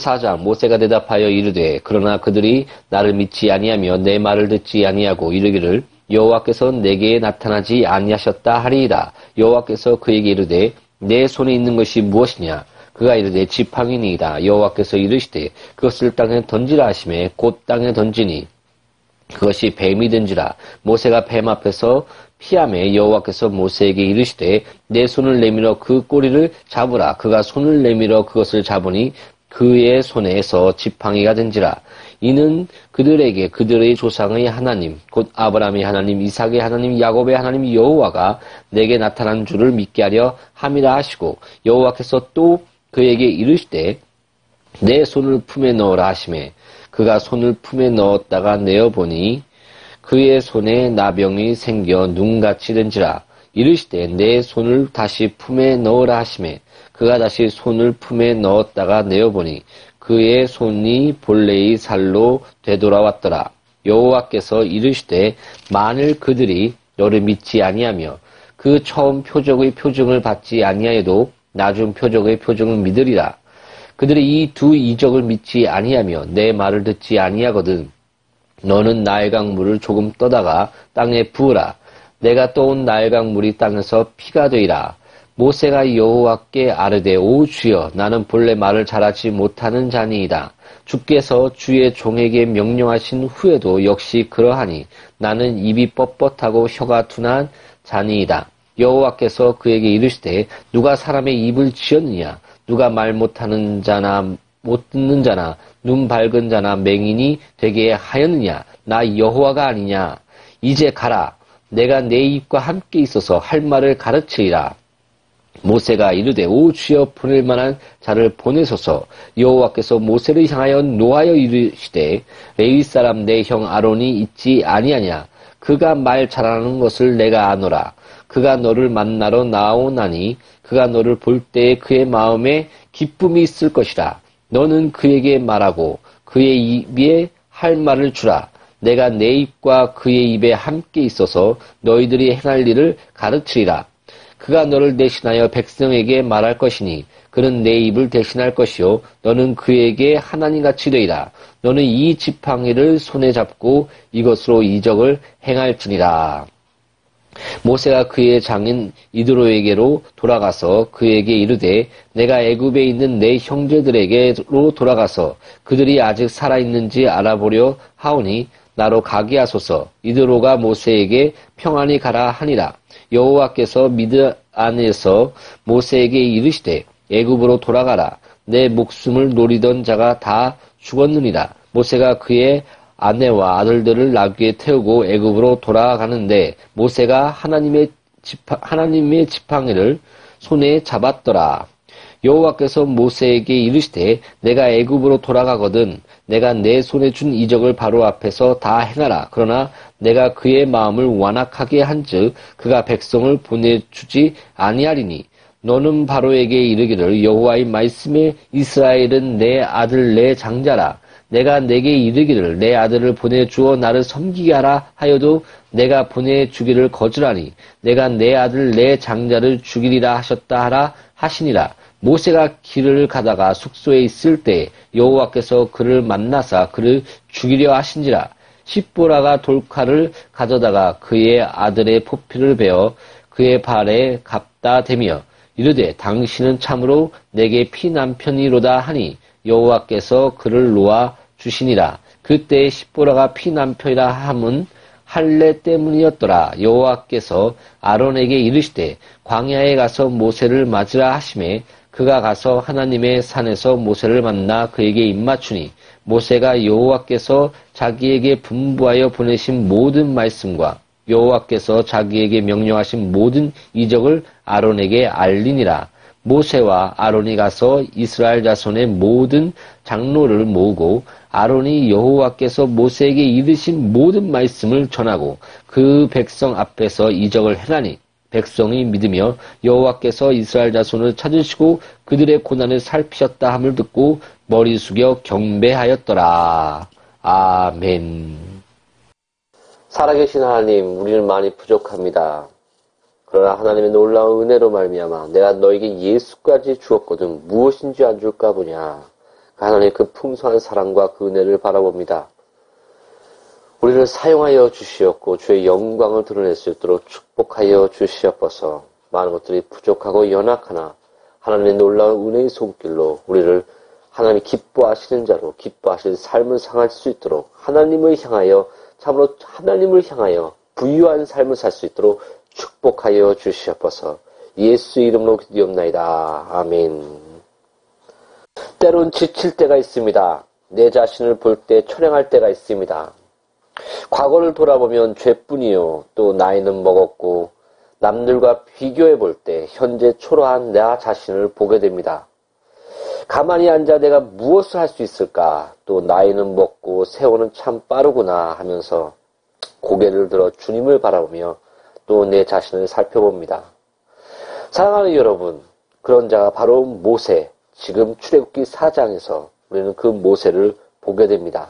4장 모세가 대답하여 이르되 그러나 그들이 나를 믿지 아니하며 내 말을 듣지 아니하고 이르기를 여호와께서 내게 나타나지 아니하셨다 하리이다. 여호와께서 그에게 이르되 내 손에 있는 것이 무엇이냐? 그가 이르되 지팡이니이다. 여호와께서 이르시되 그것을 땅에 던지라 하심에 곧 땅에 던지니 그것이 뱀이든지라. 모세가 뱀 앞에서 피함에 여호와께서 모세에게 이르시되 내 손을 내밀어 그 꼬리를 잡으라. 그가 손을 내밀어 그것을 잡으니 그의 손에서 지팡이가 된지라. 이는 그들에게 그들의 조상의 하나님 곧 아브라함의 하나님 이삭의 하나님 야곱의 하나님 여호와가 내게 나타난 줄을 믿게 하려 함이라 하시고 여호와께서 또 그에게 이르시되 내 손을 품에 넣어라 하심에 그가 손을 품에 넣었다가 내어 보니 그의 손에 나병이 생겨 눈같이 된지라. 이르시되 내 손을 다시 품에 넣으라 하심에 그가 다시 손을 품에 넣었다가 내어보니 그의 손이 본래의 살로 되돌아왔더라 여호와께서 이르시되 만일 그들이 너를 믿지 아니하며 그 처음 표적의 표징을 받지 아니하여도 나중 표적의 표징을 믿으리라 그들이 이 두 이적을 믿지 아니하며 내 말을 듣지 아니하거든 너는 나일강 물을 조금 떠다가 땅에 부으라. 내가 떠온 나일강 물이 땅에서 피가 되리라. 모세가 여호와께 아르되 오 주여 나는 본래 말을 잘하지 못하는 자니이다. 주께서 주의 종에게 명령하신 후에도 역시 그러하니 나는 입이 뻣뻣하고 혀가 둔한 자니이다. 여호와께서 그에게 이르시되 누가 사람의 입을 지었느냐? 누가 말 못하는 자나 못 듣는 자나 눈 밝은 자나 맹인이 되게 하였느냐? 나 여호와가 아니냐? 이제 가라. 내가 내 입과 함께 있어서 할 말을 가르치리라 모세가 이르되 오 주여 보낼 만한 자를 보내소서. 여호와께서 모세를 향하여 노하여 이르시되 레위 사람 내 형 아론이 있지 아니하냐? 그가 말 잘하는 것을 내가 아노라. 그가 너를 만나러 나오나니 그가 너를 볼 때에 그의 마음에 기쁨이 있을 것이라. 너는 그에게 말하고 그의 입에 할 말을 주라. 내가 내 입과 그의 입에 함께 있어서 너희들이 행할 일을 가르치리라 그가 너를 대신하여 백성에게 말할 것이니 그는 내 입을 대신할 것이요 너는 그에게 하나님 같이 되리라 너는 이 지팡이를 손에 잡고 이것으로 이적을 행할지니라. 모세가 그의 장인 이드로에게로 돌아가서 그에게 이르되 내가 애굽에 있는 내 형제들에게로 돌아가서 그들이 아직 살아 있는지 알아보려 하오니 나로 가게 하소서. 이드로가 모세에게 평안히 가라 하니라. 여호와께서 미드 안에서 모세에게 이르시되 애굽으로 돌아가라 내 목숨을 노리던 자가 다 죽었느니라 모세가 그의 아내와 아들들을 나귀에 태우고 애굽으로 돌아가는데 모세가 하나님의 지팡, 하나님의 지팡이를 손에 잡았더라. 여호와께서 모세에게 이르시되 내가 애굽으로 돌아가거든 내가 내 손에 준 이적을 바로 앞에서 다 행하라. 그러나 내가 그의 마음을 완악하게 한즉 그가 백성을 보내주지 아니하리니 너는 바로에게 이르기를 여호와의 말씀에 이스라엘은 내 아들 내 장자라. 내가 내게 이르기를 내 아들을 보내주어 나를 섬기게 하라 하여도 내가 보내주기를 거절하니 내가 내 아들 내 장자를 죽이리라 하셨다 하라 하시니라. 모세가 길을 가다가 숙소에 있을 때 여호와께서 그를 만나사 그를 죽이려 하신지라. 십보라가 돌칼을 가져다가 그의 아들의 포피를 베어 그의 발에 갖다 대며 이르되 당신은 참으로 내게 피 남편이로다 하니 여호와께서 그를 놓아 주시니라. 그때 십보라가 피 남편이라 함은 할례 때문이었더라. 여호와께서 아론에게 이르시되 광야에 가서 모세를 맞으라 하심에 그가 가서 하나님의 산에서 모세를 만나 그에게 입맞추니 모세가 여호와께서 자기에게 분부하여 보내신 모든 말씀과 여호와께서 자기에게 명령하신 모든 이적을 아론에게 알리니라. 모세와 아론이 가서 이스라엘 자손의 모든 장로를 모으고 아론이 여호와께서 모세에게 이르신 모든 말씀을 전하고 그 백성 앞에서 이적을 행하니 백성이 믿으며 여호와께서 이스라엘 자손을 찾으시고 그들의 고난을 살피셨다 함을 듣고 머리 숙여 경배하였더라. 아멘. 살아계신 하나님, 우리는 많이 부족합니다. 그러나 하나님의 놀라운 은혜로 말미암아 내가 너에게 예수까지 주었거든 무엇인지 안 줄까 보냐. 하나님의 그 풍성한 사랑과 그 은혜를 바라봅니다. 우리를 사용하여 주시었고 주의 영광을 드러낼 수 있도록 축복하여 주시옵소서. 많은 것들이 부족하고 연약하나 하나님의 놀라운 은혜의 손길로 우리를 하나님이 기뻐하시는 자로 기뻐하실 삶을 상할 수 있도록 하나님을 향하여 참으로 하나님을 향하여 부유한 삶을 살 수 있도록 축복하여 주시옵소서. 예수 이름으로 기도옵나이다. 아멘. 때론 지칠 때가 있습니다. 내 자신을 볼때 초량할 때가 있습니다. 과거를 돌아보면 죄뿐이요. 또 나이는 먹었고 남들과 비교해 볼 때 현재 초라한 나 자신을 보게 됩니다. 가만히 앉아 내가 무엇을 할 수 있을까? 또 나이는 먹고 세월은 참 빠르구나 하면서 고개를 들어 주님을 바라보며 또 내 자신을 살펴봅니다. 사랑하는 여러분, 그런 자가 바로 모세, 지금 출애굽기 4장에서 우리는 그 모세를 보게 됩니다.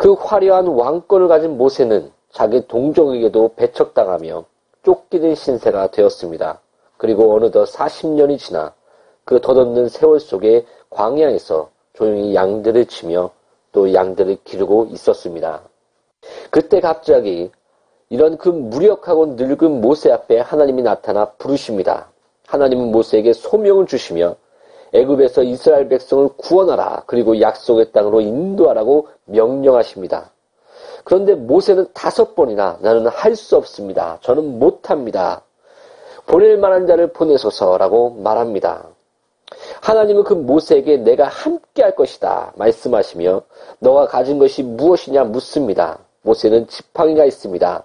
그 화려한 왕권을 가진 모세는 자기 동족에게도 배척당하며 쫓기는 신세가 되었습니다. 그리고 어느덧 40년이 지나 그 덧없는 세월 속에 광야에서 조용히 양들을 치며 또 양들을 기르고 있었습니다. 그때 갑자기 이런 그 무력하고 늙은 모세 앞에 하나님이 나타나 부르십니다. 하나님은 모세에게 소명을 주시며 애굽에서 이스라엘 백성을 구원하라 그리고 약속의 땅으로 인도하라고 명령하십니다. 그런데 모세는 다섯 번이나 나는 할 수 없습니다. 저는 못합니다. 보낼 만한 자를 보내소서라고 말합니다. 하나님은 그 모세에게 내가 함께 할 것이다 말씀하시며 너가 가진 것이 무엇이냐 묻습니다. 모세는 지팡이가 있습니다.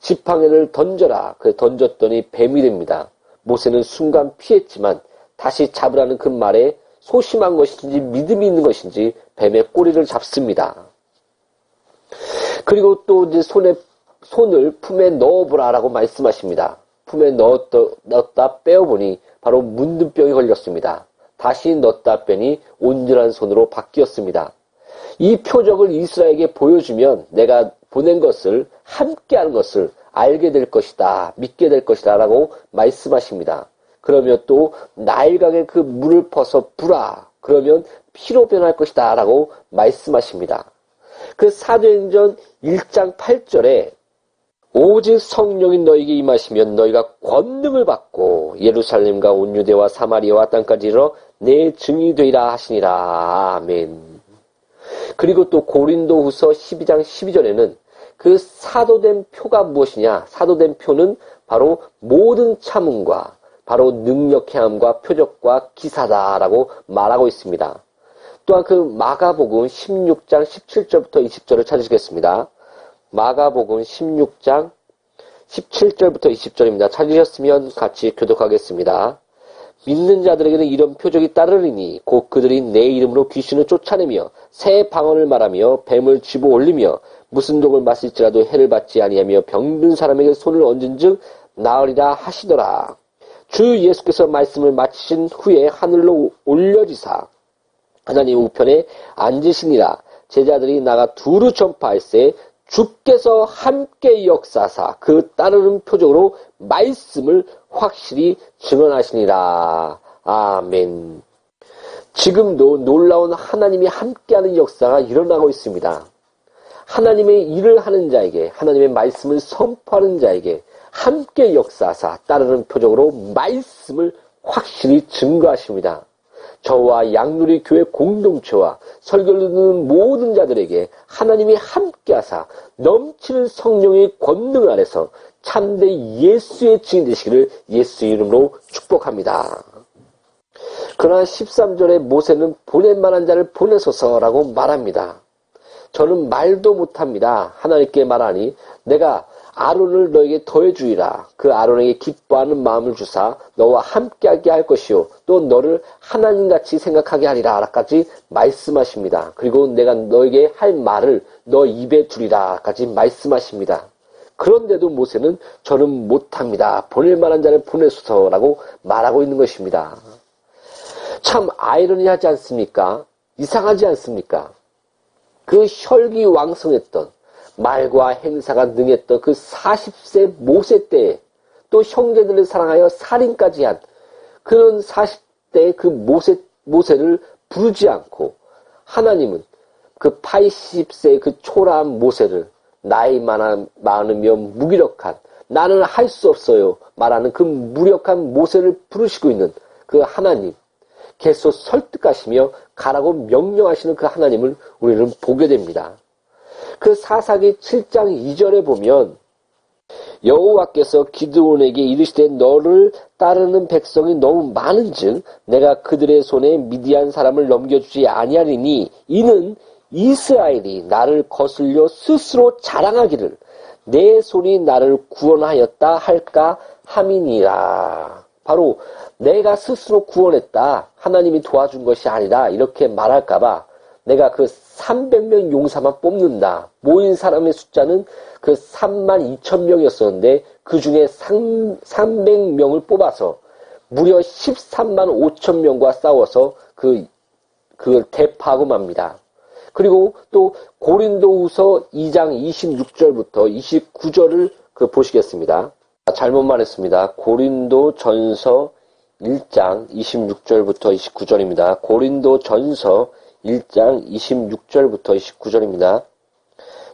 지팡이를 던져라. 그 던졌더니 뱀이 됩니다. 모세는 순간 피했지만 다시 잡으라는 그 말에 소심한 것인지 믿음이 있는 것인지 뱀의 꼬리를 잡습니다. 그리고 또 이제 손에 손을 품에 넣어보라라고 말씀하십니다. 품에 넣었다, 넣었다 빼어보니 바로 문둥병이 걸렸습니다. 다시 넣었다 빼니 온전한 손으로 바뀌었습니다. 이 표적을 이스라엘에게 보여주면 내가 보낸 것을 함께하는 것을 알게 될 것이다, 믿게 될 것이다 라고 말씀하십니다. 그러면 또 나일강에 그 물을 퍼서 부라 그러면 피로 변할 것이다 라고 말씀하십니다. 그 사도행전 1장 8절에 오직 성령인 너에게 임하시면 너희가 권능을 받고 예루살렘과 온 유대와 사마리아와 땅까지 이르러 내 증이 되리라 하시니라. 아멘. 그리고 또 고린도 후서 12장 12절에는 그 사도된 표가 무엇이냐? 사도된 표는 바로 모든 참음과 바로 능력해함과 표적과 기사다라고 말하고 있습니다. 또한 그 마가복음 16장 17절부터 20절을 찾으시겠습니다. 마가복음 16장 17절부터 20절입니다. 찾으셨으면 같이 교독하겠습니다. 믿는 자들에게는 이런 표적이 따르리니 곧 그들이 내 이름으로 귀신을 쫓아내며 새 방언을 말하며 뱀을 집어 올리며 무슨 독을 마실지라도 해를 받지 아니하며 병든 사람에게 손을 얹은 즉 나으리라 하시더라. 주 예수께서 말씀을 마치신 후에 하늘로 올려지사 하나님 우편에 앉으시니라 제자들이 나가 두루 전파할세 주께서 함께 역사사 그 따르는 표적으로 말씀을 확실히 증언하시니라. 아멘. 지금도 놀라운 하나님이 함께하는 역사가 일어나고 있습니다. 하나님의 일을 하는 자에게, 하나님의 말씀을 선포하는 자에게 함께 역사사 따르는 표적으로 말씀을 확실히 증거하십니다. 저와 양누리 교회 공동체와 설교를 듣는 모든 자들에게 하나님이 함께하사 넘치는 성령의 권능 아래서 참된 예수의 증인 되시기를 예수 이름으로 축복합니다. 그러나 13절에 모세는 보낼 만한 자를 보내소서라고 말합니다. 저는 말도 못합니다. 하나님께 말하니 내가 아론을 너에게 더해주리라. 그 아론에게 기뻐하는 마음을 주사 너와 함께하게 할 것이요. 또 너를 하나님같이 생각하게 하리라. 라까지 말씀하십니다. 그리고 내가 너에게 할 말을 너 입에 두리라. 까지 말씀하십니다. 그런데도 모세는 저는 못합니다. 보낼 만한 자를 보내소서라고 말하고 있는 것입니다. 참 아이러니하지 않습니까? 이상하지 않습니까? 그 혈기왕성했던 말과 행사가 능했던 그 40세 모세 때에 또 형제들을 사랑하여 살인까지 한 그런 40대 그 모세, 모세를 부르지 않고 하나님은 그 80세 그 초라한 모세를 나이 많으며 무기력한 나는 할 수 없어요 말하는 그 무력한 모세를 부르시고 있는 그 하나님 계속 설득하시며 가라고 명령하시는 그 하나님을 우리는 보게 됩니다. 그 사사기 7장 2절에 보면 여호와께서 기드온에게 이르시되 너를 따르는 백성이 너무 많은즉 내가 그들의 손에 미디안 사람을 넘겨주지 아니하리니 이는 이스라엘이 나를 거슬려 스스로 자랑하기를 내 손이 나를 구원하였다 할까 함이니라. 바로 내가 스스로 구원했다. 하나님이 도와준 것이 아니라 이렇게 말할까봐 내가 그 300명 용사만 뽑는다. 모인 사람의 숫자는 그 3만 2천 명이었었는데 그 중에 300명을 뽑아서 무려 13만 5천 명과 싸워서 그, 그걸 대파하고 맙니다. 그리고 또 고린도후서 2장 26절부터 29절을 그 보시겠습니다. 잘못 말했습니다. 고린도 전서 1장 26절부터 29절입니다. 고린도 전서 1장 26절부터 29절입니다.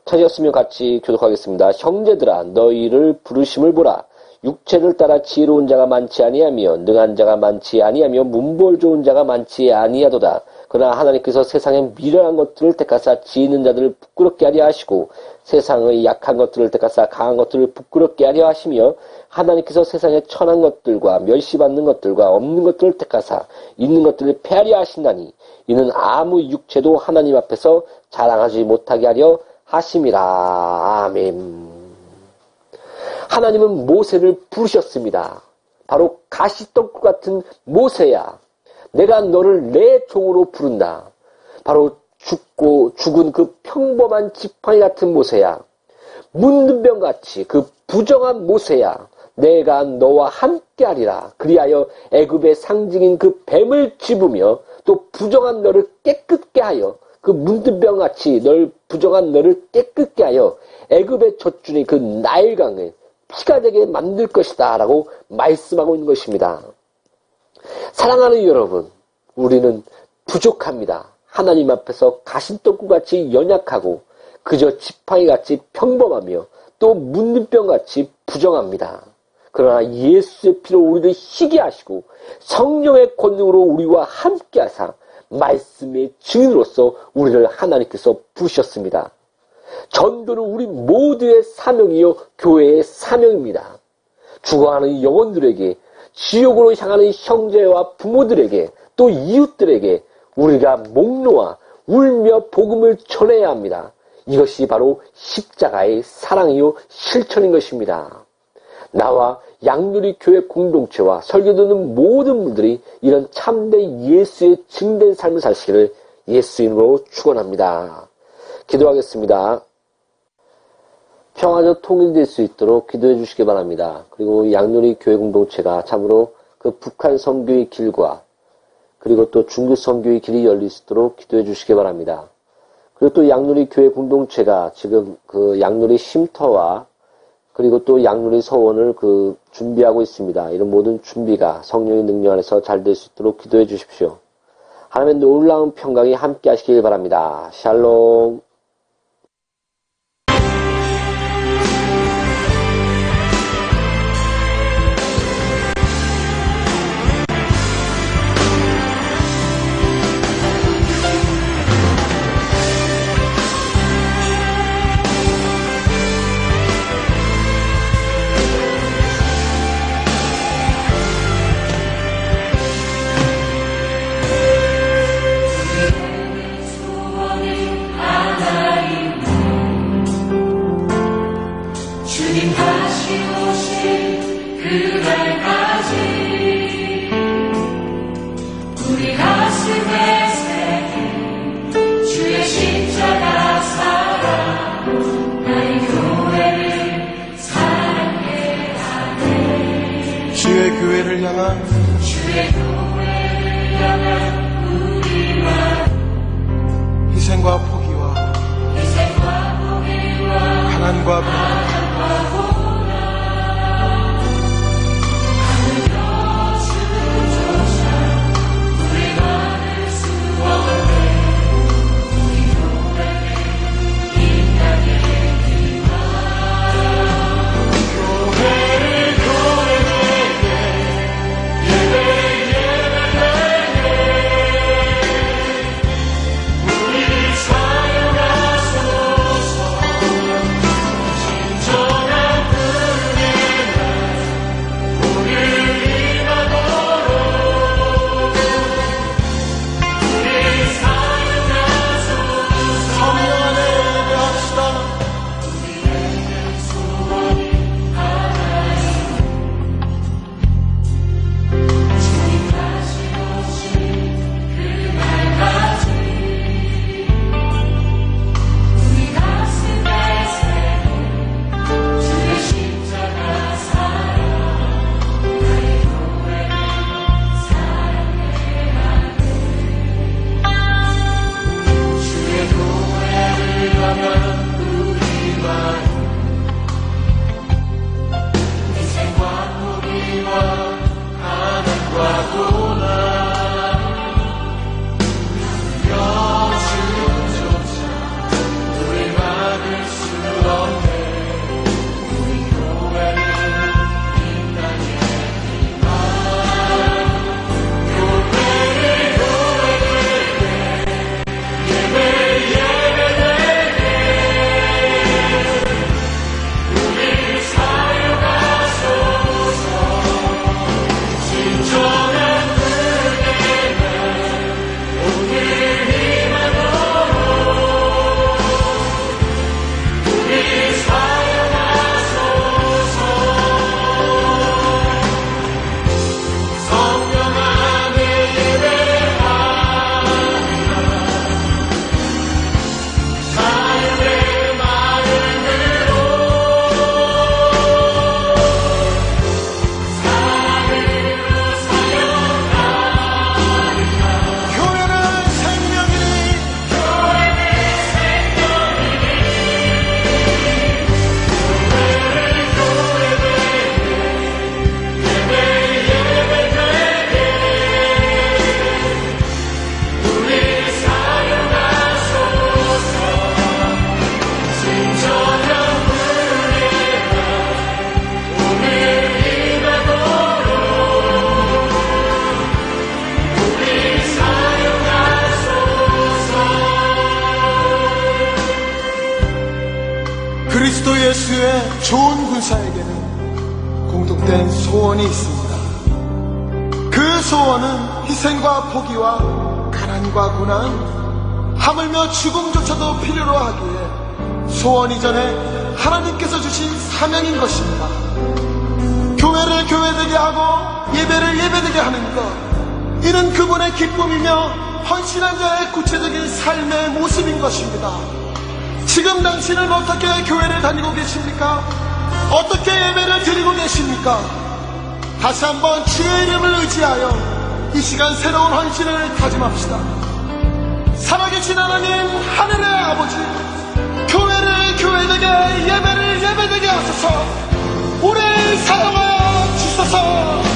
찾으셨으면 같이 교독하겠습니다. 형제들아 너희를 부르심을 보라. 육체를 따라 지혜로운 자가 많지 아니하며 능한 자가 많지 아니하며 문벌 좋은 자가 많지 아니하도다. 그러나 하나님께서 세상의 미련한 것들을 택하사 지 있는 자들을 부끄럽게 하려 하시고 세상의 약한 것들을 택하사 강한 것들을 부끄럽게 하려 하시며 하나님께서 세상의 천한 것들과 멸시받는 것들과 없는 것들을 택하사 있는 것들을 패하려 하신다니 이는 아무 육체도 하나님 앞에서 자랑하지 못하게 하려 하심이라 아멘. 하나님은 모세를 부르셨습니다. 바로 가시떡 같은 모세야. 내가 너를 내 종으로 부른다. 바로 죽고 죽은 그 평범한 지팡이 같은 모세야. 문둥병같이 그 부정한 모세야. 내가 너와 함께하리라. 그리하여 애굽의 상징인 그 뱀을 집으며 또 부정한 너를 깨끗게 하여 그 문둥병같이 널 부정한 너를 깨끗게 하여 애굽의 젖줄이 그 나일강을 피가 되게 만들 것이다 라고 말씀하고 있는 것입니다. 사랑하는 여러분, 우리는 부족합니다. 하나님 앞에서 가신떡구같이 연약하고 그저 지팡이같이 평범하며 또 문둥병같이 부정합니다. 그러나 예수의 피로 우리를 희게 하시고 성령의 권능으로 우리와 함께 하사 말씀의 증인으로서 우리를 하나님께서 부르셨습니다. 전도는 우리 모두의 사명이요 교회의 사명입니다. 죽어가는 영혼들에게 지옥으로 향하는 형제와 부모들에게 또 이웃들에게 우리가 목 놓아 울며 복음을 전해야 합니다. 이것이 바로 십자가의 사랑이요 실천인 것입니다. 나와 양누리 교회 공동체와 설교 듣는 모든 분들이 이런 참된 예수의 증된 삶을 사시기를 예수 이름으로 축원합니다. 기도하겠습니다. 평화적 통일될 수 있도록 기도해 주시기 바랍니다. 그리고 양누리 교회 공동체가 참으로 그 북한 선교의 길과 그리고 또 중국 선교의 길이 열릴 수 있도록 기도해 주시기 바랍니다. 그리고 또 양누리 교회 공동체가 지금 그 양누리 쉼터와 그리고 또 양누리 서원을 그 준비하고 있습니다. 이런 모든 준비가 성령의 능력 안에서 잘 될 수 있도록 기도해 주십시오. 하나님의 놀라운 평강이 함께 하시길 바랍니다. 샬롬. 포기와 가난과 고난, 하물며 죽음조차도 필요로 하기에 소원 이전에 하나님께서 주신 사명인 것입니다. 교회를 교회되게 하고 예배를 예배되게 하는 것, 이는 그분의 기쁨이며 헌신한 자의 구체적인 삶의 모습인 것입니다. 지금 당신은 어떻게 교회를 다니고 계십니까? 어떻게 예배를 드리고 계십니까? 다시 한번 주의 이름을 의지하여 이 시간 새로운 헌신을 다짐합시다. 살아계신 하나님, 하늘의 아버지, 교회를 교회되게, 예배를 예배되게 하소서, 우리를 사랑하여 주소서.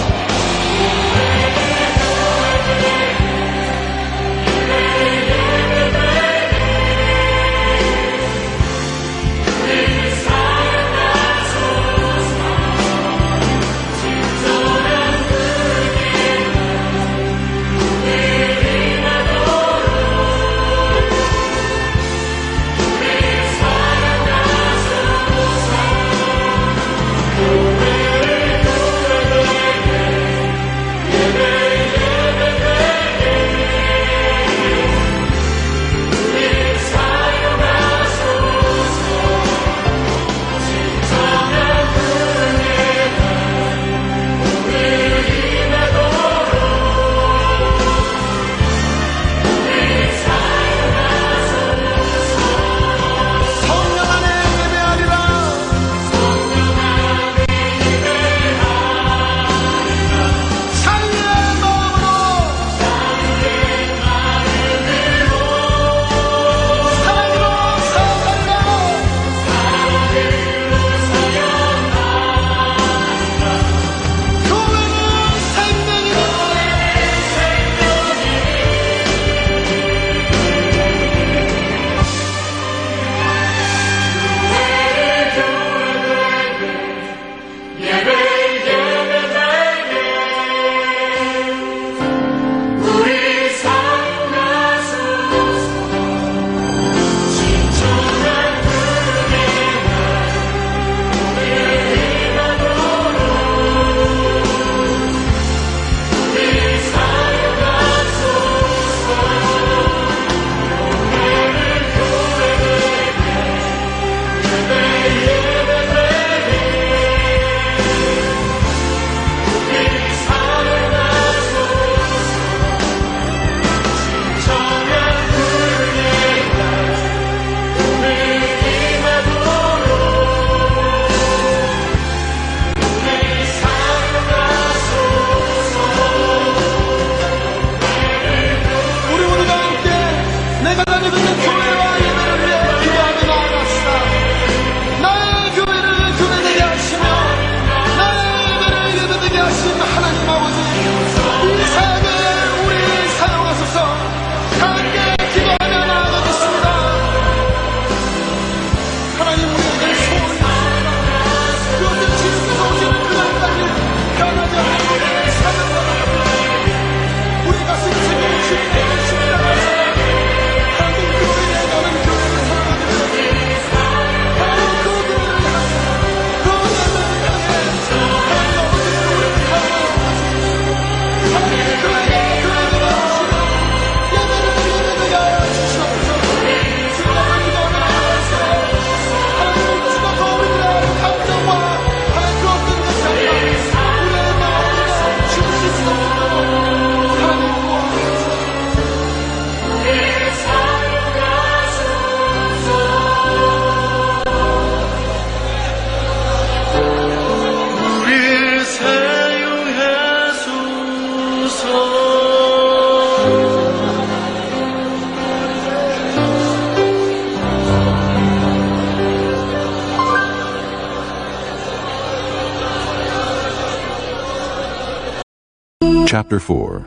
Chapter 4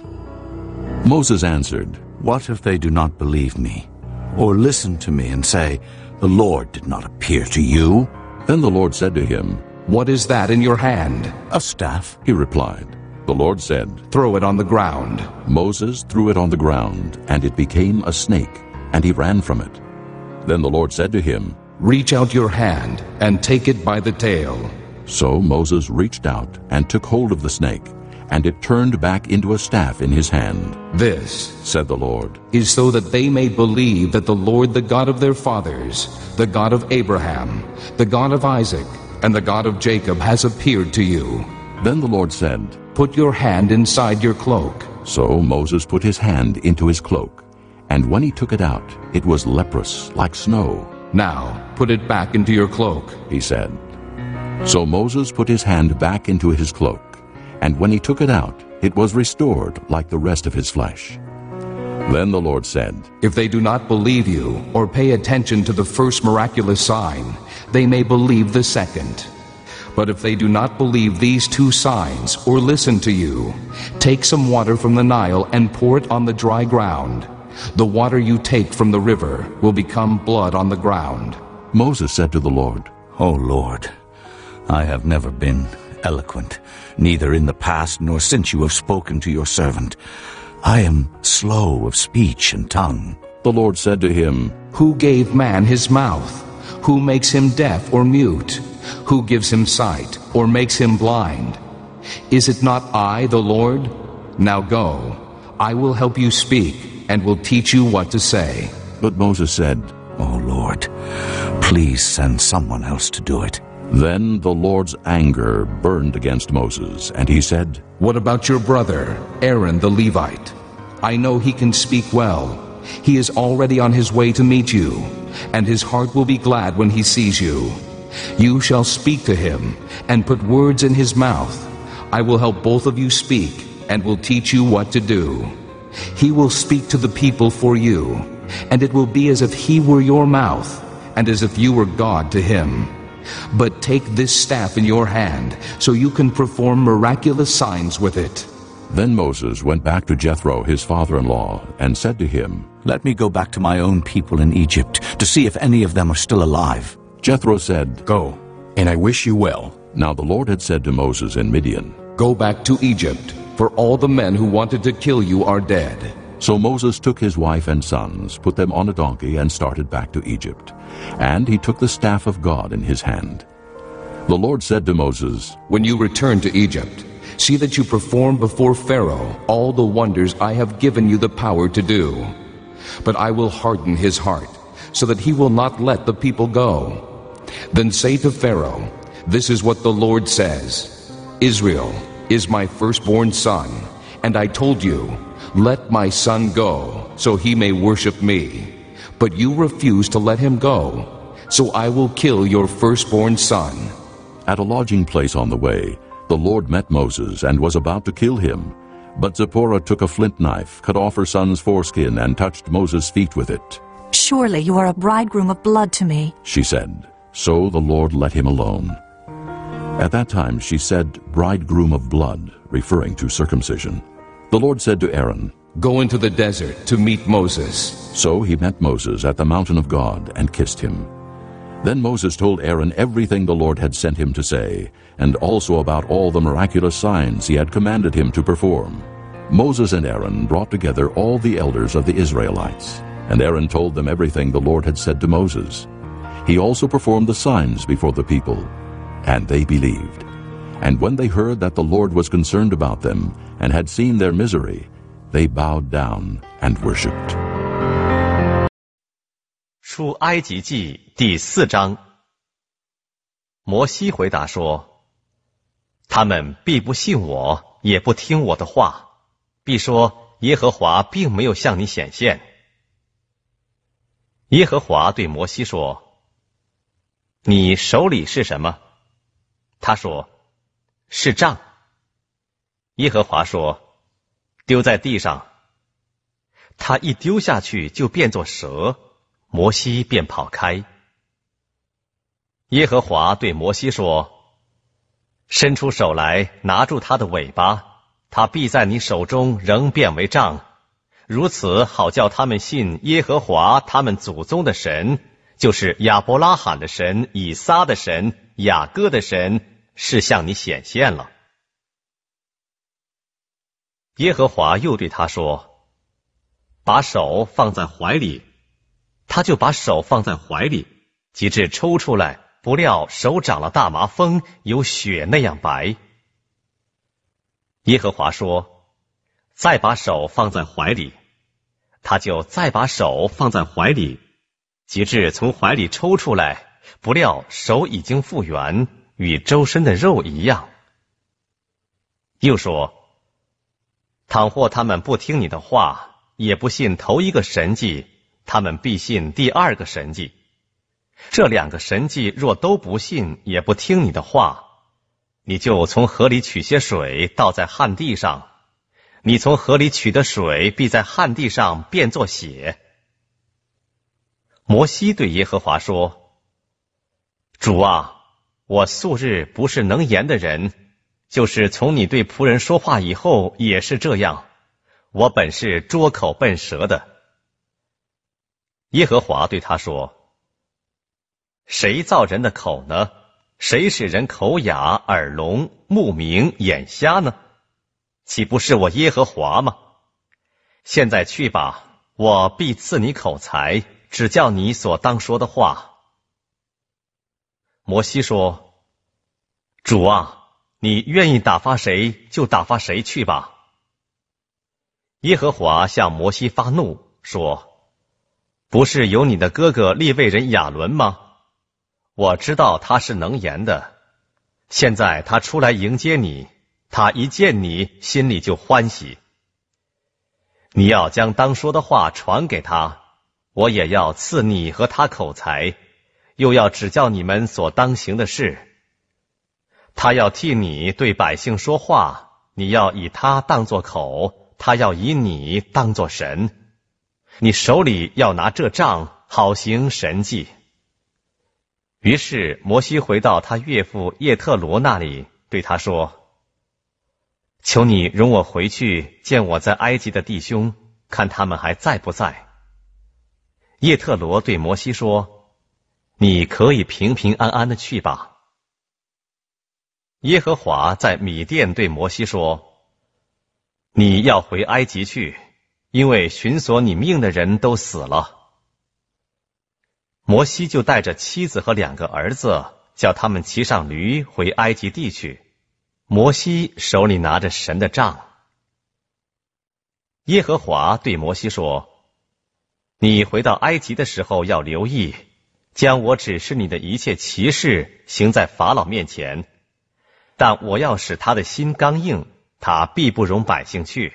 Moses answered, What if they do not believe me? Or listen to me and say, The Lord did not appear to you? Then the Lord said to him, What is that in your hand? A staff. He replied, The Lord said, Throw it on the ground. Moses threw it on the ground, and it became a snake, and he ran from it. Then the Lord said to him, Reach out your hand and take it by the tail. So Moses reached out and took hold of the snake, and it turned back into a staff in his hand. This Said the Lord, is so that they may believe that the Lord, the God of their fathers, the God of Abraham, the God of Isaac, and the God of Jacob has appeared to you. Then the Lord said, Put your hand inside your cloak. So Moses put his hand into his cloak, and when he took it out, it was leprous, like snow. Now put it back into your cloak. he said. So Moses put his hand back into his cloak, and when he took it out, it was restored like the rest of his flesh. Then the Lord said, If they do not believe you or pay attention to the first miraculous sign, they may believe the second. But if they do not believe these two signs or listen to you, take some water from the Nile and pour it on the dry ground. The water you take from the river will become blood on the ground. Moses said to the Lord, O Lord, I have never been eloquent, neither in the past nor since you have spoken to your servant. I am slow of speech and tongue. The Lord said to him, Who gave man his mouth? Who makes him deaf or mute? Who gives him sight or makes him blind? Is it not I, the Lord? Now go. I will help you speak and will teach you what to say. But Moses said, O Lord, please send someone else to do it. Then the Lord's anger burned against Moses, and he said, What about your brother, Aaron the Levite? I know he can speak well. He is already on his way to meet you, and his heart will be glad when he sees you. You shall speak to him, and put words in his mouth. I will help both of you speak, and will teach you what to do. He will speak to the people for you, and it will be as if he were your mouth, and as if you were God to him. But take this staff in your hand, so you can perform miraculous signs with it. Then Moses went back to Jethro, his father-in-law, and said to him, Let me go back to my own people in Egypt to see if any of them are still alive. Jethro said, Go, and I wish you well. Now the Lord had said to Moses in Midian, Go back to Egypt, for all the men who wanted to kill you are dead. So Moses took his wife and sons, put them on a donkey, and started back to Egypt. And he took the staff of God in his hand. The Lord said to Moses, When you return to Egypt, see that you perform before Pharaoh all the wonders I have given you the power to do. But I will harden his heart, so that he will not let the people go. Then say to Pharaoh, This is what the Lord says Israel is my firstborn son, and I told you, Let my son go, so he may worship me. But you refuse to let him go, so I will kill your firstborn son. At a lodging place on the way, the Lord met Moses and was about to kill him. But Zipporah took a flint knife, cut off her son's foreskin, and touched Moses' feet with it. Surely you are a bridegroom of blood to me. She said, So the Lord let him alone. At that time she said, Bridegroom of blood, referring to circumcision. The Lord said to Aaron, Go into the desert to meet Moses. So he met Moses at the mountain of God and kissed him. Then Moses told Aaron everything the Lord had sent him to say, and also about all the miraculous signs he had commanded him to perform. Moses and Aaron brought together all the elders of the Israelites, and Aaron told them everything the Lord had said to Moses. He also performed the signs before the people, and they believed. And when they heard that the Lord was concerned about them and had seen their misery, they bowed down and worshipped. 出埃及记第四章，摩西回答说：“他们必不信我，也不听我的话，必说耶和华并没有向你显现。”耶和华对摩西说：“你手里是什么？”他说：“是杖。”耶和华说：“丢在地上。”他一丢下去，就变作蛇。摩西便跑开。耶和华对摩西说：“伸出手来，拿住他的尾巴，他必在你手中仍变为杖，如此好叫他们信耶和华他们祖宗的神，就是亚伯拉罕的神、以撒的神、雅各的神，是向你显现了。”耶和华又对他说：“把手放在怀里。”他就把手放在怀里，及至抽出来，不料手长了大麻风，有雪那样白。耶和华说：“再把手放在怀里。”他就再把手放在怀里，及至从怀里抽出来，不料手已经复原，与周身的肉一样。又说：“倘或他们不听你的话，也不信头一个神迹，他们必信第二个神迹。这两个神迹若都不信，也不听你的话，你就从河里取些水，倒在旱地上。”你从河里取的水，必在旱地上变作血。摩西对耶和华说：“主啊，我素日不是能言的人，就是从你对仆人说话以后也是这样。我本是拙口笨舌的。”耶和华对他说：“谁造人的口呢？谁使人口哑、耳聋、目明、眼瞎呢？”岂不是我耶和华吗？现在去吧，我必赐你口才，只教你所当说的话。摩西说：“主啊，你愿意打发谁就打发谁去吧。”耶和华向摩西发怒说：“不是有你的哥哥利未人亚伦吗？我知道他是能言的，现在他出来迎接你。”他一见你，心里就欢喜。你要将当说的话传给他，我也要赐你和他口才，又要指教你们所当行的事。他要替你对百姓说话，你要以他当作口，他要以你当作神。你手里要拿这杖，好行神迹。于是摩西回到他岳父叶特罗那里，对他说。求你容我回去见我在埃及的弟兄，看他们还在不在。叶特罗对摩西说：“你可以平平安安的去吧。”耶和华在米店对摩西说：“你要回埃及去，因为寻索你命的人都死了。”摩西就带着妻子和两个儿子，叫他们骑上驴回埃及地去。摩西手里拿着神的杖。耶和华对摩西说：“你回到埃及的时候要留意，将我指示你的一切奇事行在法老面前。但我要使他的心刚硬，他必不容百姓去。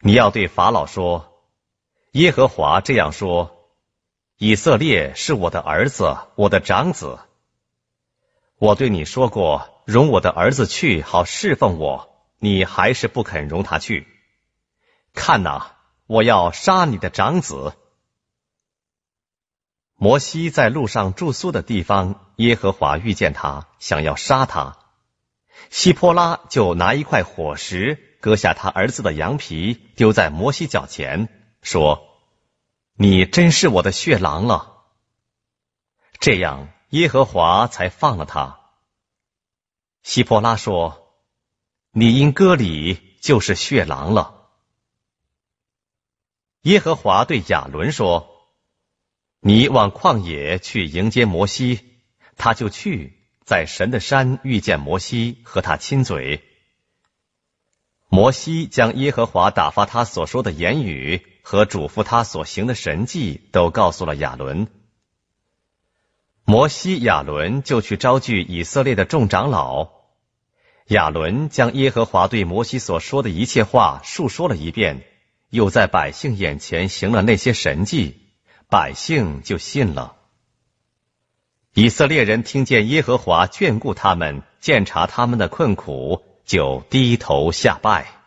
你要对法老说：耶和华这样说：以色列是我的儿子，我的长子。我对你说过。”容我的儿子去，好侍奉我，你还是不肯容他去。看哪，我要杀你的长子。摩西在路上住宿的地方，耶和华遇见他，想要杀他。希波拉就拿一块火石，割下他儿子的羊皮，丢在摩西脚前，说：“你真是我的血狼了。”这样，耶和华才放了他。希波拉说：“你因割礼就是血狼了。”耶和华对亚伦说：“你往旷野去迎接摩西，他就去，在神的山遇见摩西，和他亲嘴。摩西将耶和华打发他所说的言语和嘱咐他所行的神迹都告诉了亚伦。摩西、亚伦就去招聚以色列的众长老。”亚伦将耶和华对摩西所说的一切话述说了一遍，又在百姓眼前行了那些神迹，百姓就信了。以色列人听见耶和华眷顾他们，鉴察他们的困苦，就低头下拜。